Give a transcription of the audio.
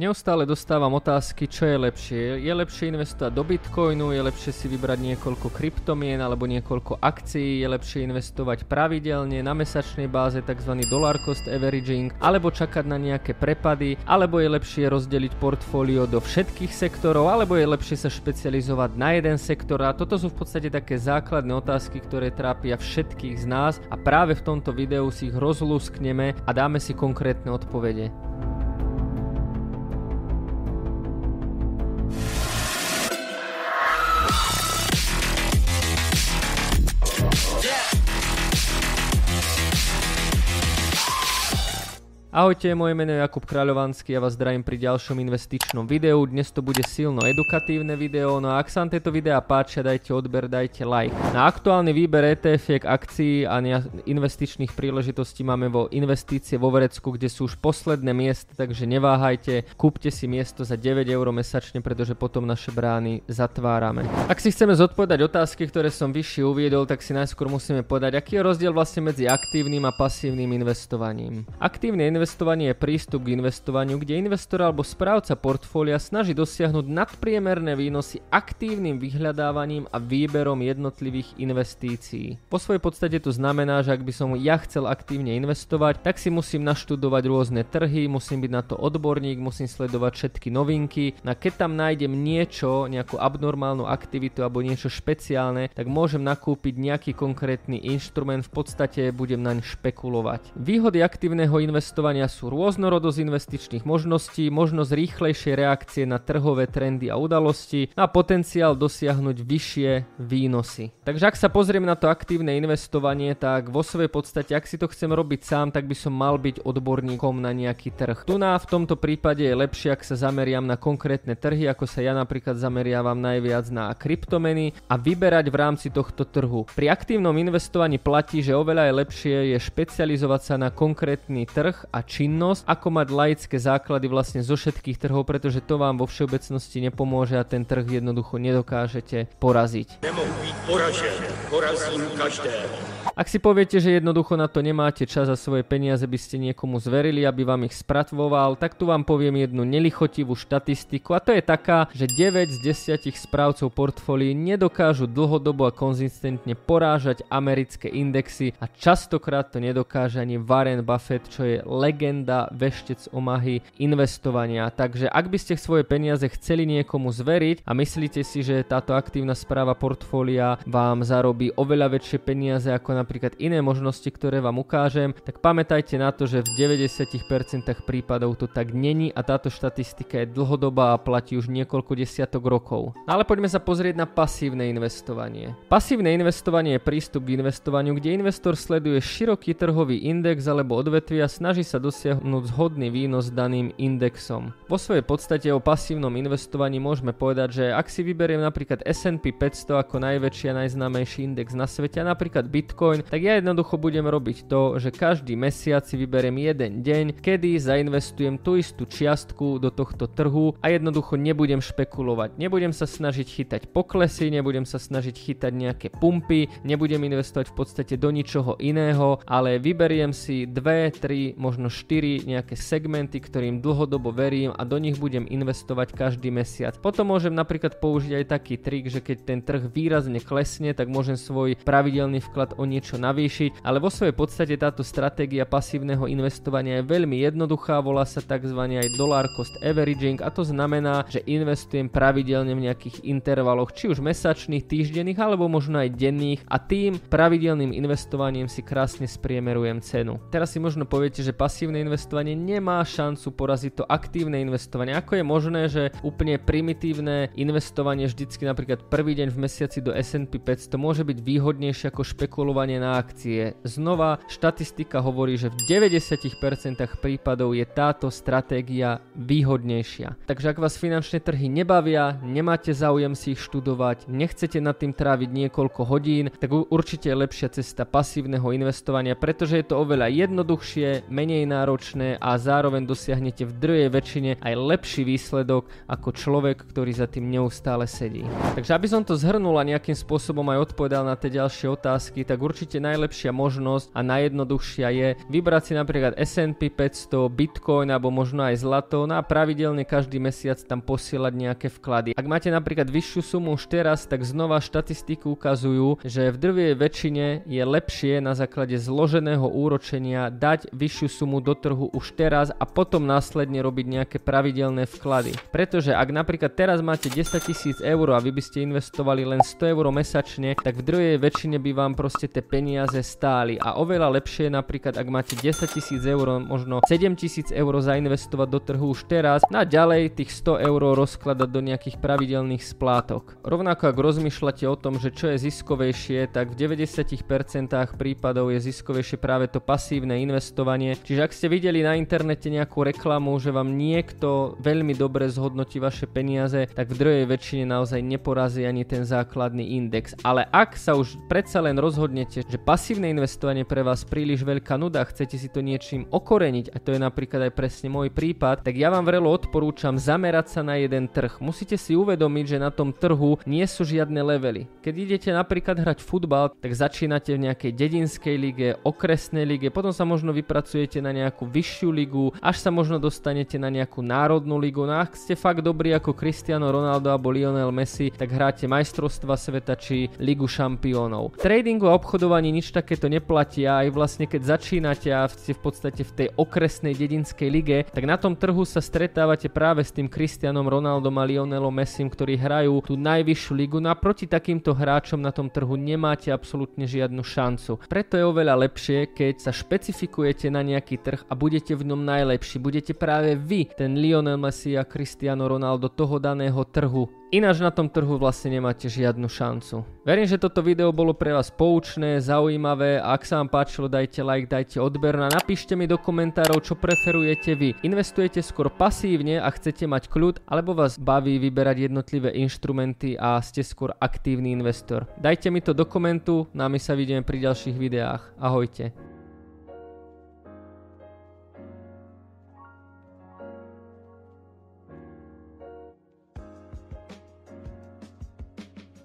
Neustále dostávam otázky, čo je lepšie. Je lepšie investovať do Bitcoinu, je lepšie si vybrať niekoľko kryptomien alebo niekoľko akcií, je lepšie investovať pravidelne na mesačnej báze tzv. dollar cost averaging, alebo čakať na nejaké prepady, alebo je lepšie rozdeliť portfólio do všetkých sektorov, alebo je lepšie sa špecializovať na jeden sektor. A toto sú v podstate také základné otázky, ktoré trápia všetkých z nás a práve v tomto videu si ich rozlúskneme a dáme si konkrétne odpovede. Ahojte, moje meno je Jakub Kráľovanský a vás zdravím pri ďalšom investičnom videu. Dnes to bude silno edukatívne video, no a ak sa vám tieto videá páčia, dajte odber, dajte like. Na aktuálny výber etf akcií a investičných príležitostí máme vo investície vo Verecku, kde sú už posledné miesta, takže neváhajte, kúpte si miesto za 9 eur mesačne, pretože potom naše brány zatvárame. Ak si chceme zodpovedať otázky, ktoré som vyššie uviedol, tak si najskôr musíme povedať, aký je rozdiel vlastne medzi aktívnym a pasívnym investovaním. Aktívne investovanie je prístup k investovaniu, kde investor alebo správca portfólia snaží dosiahnuť nadpriemerné výnosy aktívnym vyhľadávaním a výberom jednotlivých investícií. Po svojej podstate to znamená, že ak by som ja chcel aktívne investovať, tak si musím naštudovať rôzne trhy, musím byť na to odborník, musím sledovať všetky novinky. No a keď tam nájdem niečo, nejakú abnormálnu aktivitu alebo niečo špeciálne, tak môžem nakúpiť nejaký konkrétny inštrument, v podstate budem naň špekulovať. Výhody aktívneho investovania investovania sú rôznorodosť investičných možností, možnosť rýchlejšej reakcie na trhové trendy a udalosti a potenciál dosiahnuť vyššie výnosy. Takže ak sa pozriem na to aktívne investovanie, tak vo svojej podstate, ak si to chcem robiť sám, tak by som mal byť odborníkom na nejaký trh. Tu na v tomto prípade je lepšie, ak sa zameriam na konkrétne trhy, ako sa ja napríklad zameriavam najviac na kryptomeny a vyberať v rámci tohto trhu. Pri aktívnom investovaní platí, že oveľa je lepšie je špecializovať sa na konkrétny trh a činnosť, ako mať laické základy vlastne zo všetkých trhov, pretože to vám vo všeobecnosti nepomôže a ten trh jednoducho nedokážete poraziť. Nemohu byť poražen, porazím každého. Ak si poviete, že jednoducho na to nemáte čas a svoje peniaze by ste niekomu zverili, aby vám ich spratoval, tak tu vám poviem jednu nelichotivú štatistiku a to je taká, že 9 z 10 správcov portfólií nedokážu dlhodobo a konzistentne porážať americké indexy a častokrát to nedokáže ani Warren Buffett, čo je legenda, veštec Omahy investovania. Takže ak by ste svoje peniaze chceli niekomu zveriť a myslíte si, že táto aktívna správa portfólia vám zarobí oveľa väčšie peniaze ako napríklad iné možnosti, ktoré vám ukážem, tak pamätajte na to, že v 90% prípadov to tak není a táto štatistika je dlhodobá a platí už niekoľko desiatok rokov. No ale poďme sa pozrieť na pasívne investovanie. Pasívne investovanie je prístup k investovaniu, kde investor sleduje široký trhový index alebo odvetvia a snaží sa dosiahnuť zhodný výnos daným indexom. Vo svojej podstate o pasívnom investovaní môžeme povedať, že ak si vyberiem napríklad S&P 500 ako najväčší a najznámejší index na svete a napríklad Bitcoin, tak ja jednoducho budem robiť to, že každý mesiac si vyberiem jeden deň, kedy zainvestujem tú istú čiastku do tohto trhu a jednoducho nebudem špekulovať. Nebudem sa snažiť chytať poklesy, nebudem sa snažiť chytať nejaké pumpy, nebudem investovať v podstate do ničoho iného, ale vyberiem si 2, 3, možno 4 nejaké segmenty, ktorým dlhodobo verím a do nich budem investovať každý mesiac. Potom môžem napríklad použiť aj taký trik, že keď ten trh výrazne klesne, tak môžem svoj pravidelný vklad o niečo navýšiť, ale vo svojej podstate táto stratégia pasívneho investovania je veľmi jednoduchá, volá sa tzv. aj dollar cost averaging a to znamená, že investujem pravidelne v nejakých intervaloch, či už mesačných, týždenných alebo možno aj denných a tým pravidelným investovaním si krásne spriemerujem cenu. Teraz si možno poviete, že pasívne investovanie nemá šancu poraziť to aktívne investovanie. Ako je možné, že úplne primitívne investovanie vždycky napríklad prvý deň v mesiaci do S&P 500 môže byť výhodnejšie ako špekulovanie na akcie. Znova, štatistika hovorí, že v 90% prípadov je táto stratégia výhodnejšia. Takže ak vás finančné trhy nebavia, nemáte záujem si ich študovať, nechcete nad tým tráviť niekoľko hodín, tak určite je lepšia cesta pasívneho investovania, pretože je to oveľa jednoduchšie, menej menej náročné a zároveň dosiahnete v druhej väčšine aj lepší výsledok ako človek, ktorý za tým neustále sedí. Takže aby som to zhrnul a nejakým spôsobom aj odpovedal na tie ďalšie otázky, tak určite najlepšia možnosť a najjednoduchšia je vybrať si napríklad S&P 500, Bitcoin alebo možno aj zlato no a pravidelne každý mesiac tam posielať nejaké vklady. Ak máte napríklad vyššiu sumu už teraz, tak znova štatistiky ukazujú, že v drvej väčšine je lepšie na základe zloženého úročenia dať vyššiu sumu do trhu už teraz a potom následne robiť nejaké pravidelné vklady. Pretože ak napríklad teraz máte 10 tisíc eur a vy by ste investovali len 100 eur mesačne, tak v druhej väčšine by vám proste tie peniaze stáli a oveľa lepšie je napríklad ak máte 10 tisíc eur, možno 7 tisíc eur zainvestovať do trhu už teraz no a ďalej tých 100 eur rozkladať do nejakých pravidelných splátok. Rovnako ak rozmýšľate o tom, že čo je ziskovejšie, tak v 90% prípadov je ziskovejšie práve to pasívne investovanie. Čiže ak ste videli na internete nejakú reklamu, že vám niekto veľmi dobre zhodnotí vaše peniaze, tak v druhej väčšine naozaj neporazí ani ten základný index. Ale ak sa už predsa len rozhodnete, že pasívne investovanie pre vás príliš veľká nuda, chcete si to niečím okoreniť, a to je napríklad aj presne môj prípad, tak ja vám vrelo odporúčam zamerať sa na jeden trh. Musíte si uvedomiť, že na tom trhu nie sú žiadne levely. Keď idete napríklad hrať futbal, tak začínate v nejakej dedinskej lige, okresnej lige, potom sa možno vypracujete na nejakú vyššiu ligu, až sa možno dostanete na nejakú národnú ligu. No ak ste fakt dobrí ako Cristiano Ronaldo alebo Lionel Messi, tak hráte majstrovstva sveta či ligu šampiónov. Tradingu a obchodovaní nič takéto neplatí a aj vlastne keď začínate a ste v podstate v tej okresnej dedinskej lige, tak na tom trhu sa stretávate práve s tým Cristianom Ronaldom a Lionelom Messim, ktorí hrajú tú najvyššiu ligu. No a proti takýmto hráčom na tom trhu nemáte absolútne žiadnu šancu. Preto je oveľa lepšie, keď sa špecifikujete na nejaký trh a budete v ňom najlepší. Budete práve vy, ten Lionel Messi a Cristiano Ronaldo toho daného trhu Ináč na tom trhu vlastne nemáte žiadnu šancu. Verím, že toto video bolo pre vás poučné, zaujímavé a ak sa vám páčilo, dajte like, dajte odber a napíšte mi do komentárov, čo preferujete vy. Investujete skôr pasívne a chcete mať kľud, alebo vás baví vyberať jednotlivé inštrumenty a ste skôr aktívny investor. Dajte mi to do komentu, no a my sa vidíme pri ďalších videách. Ahojte.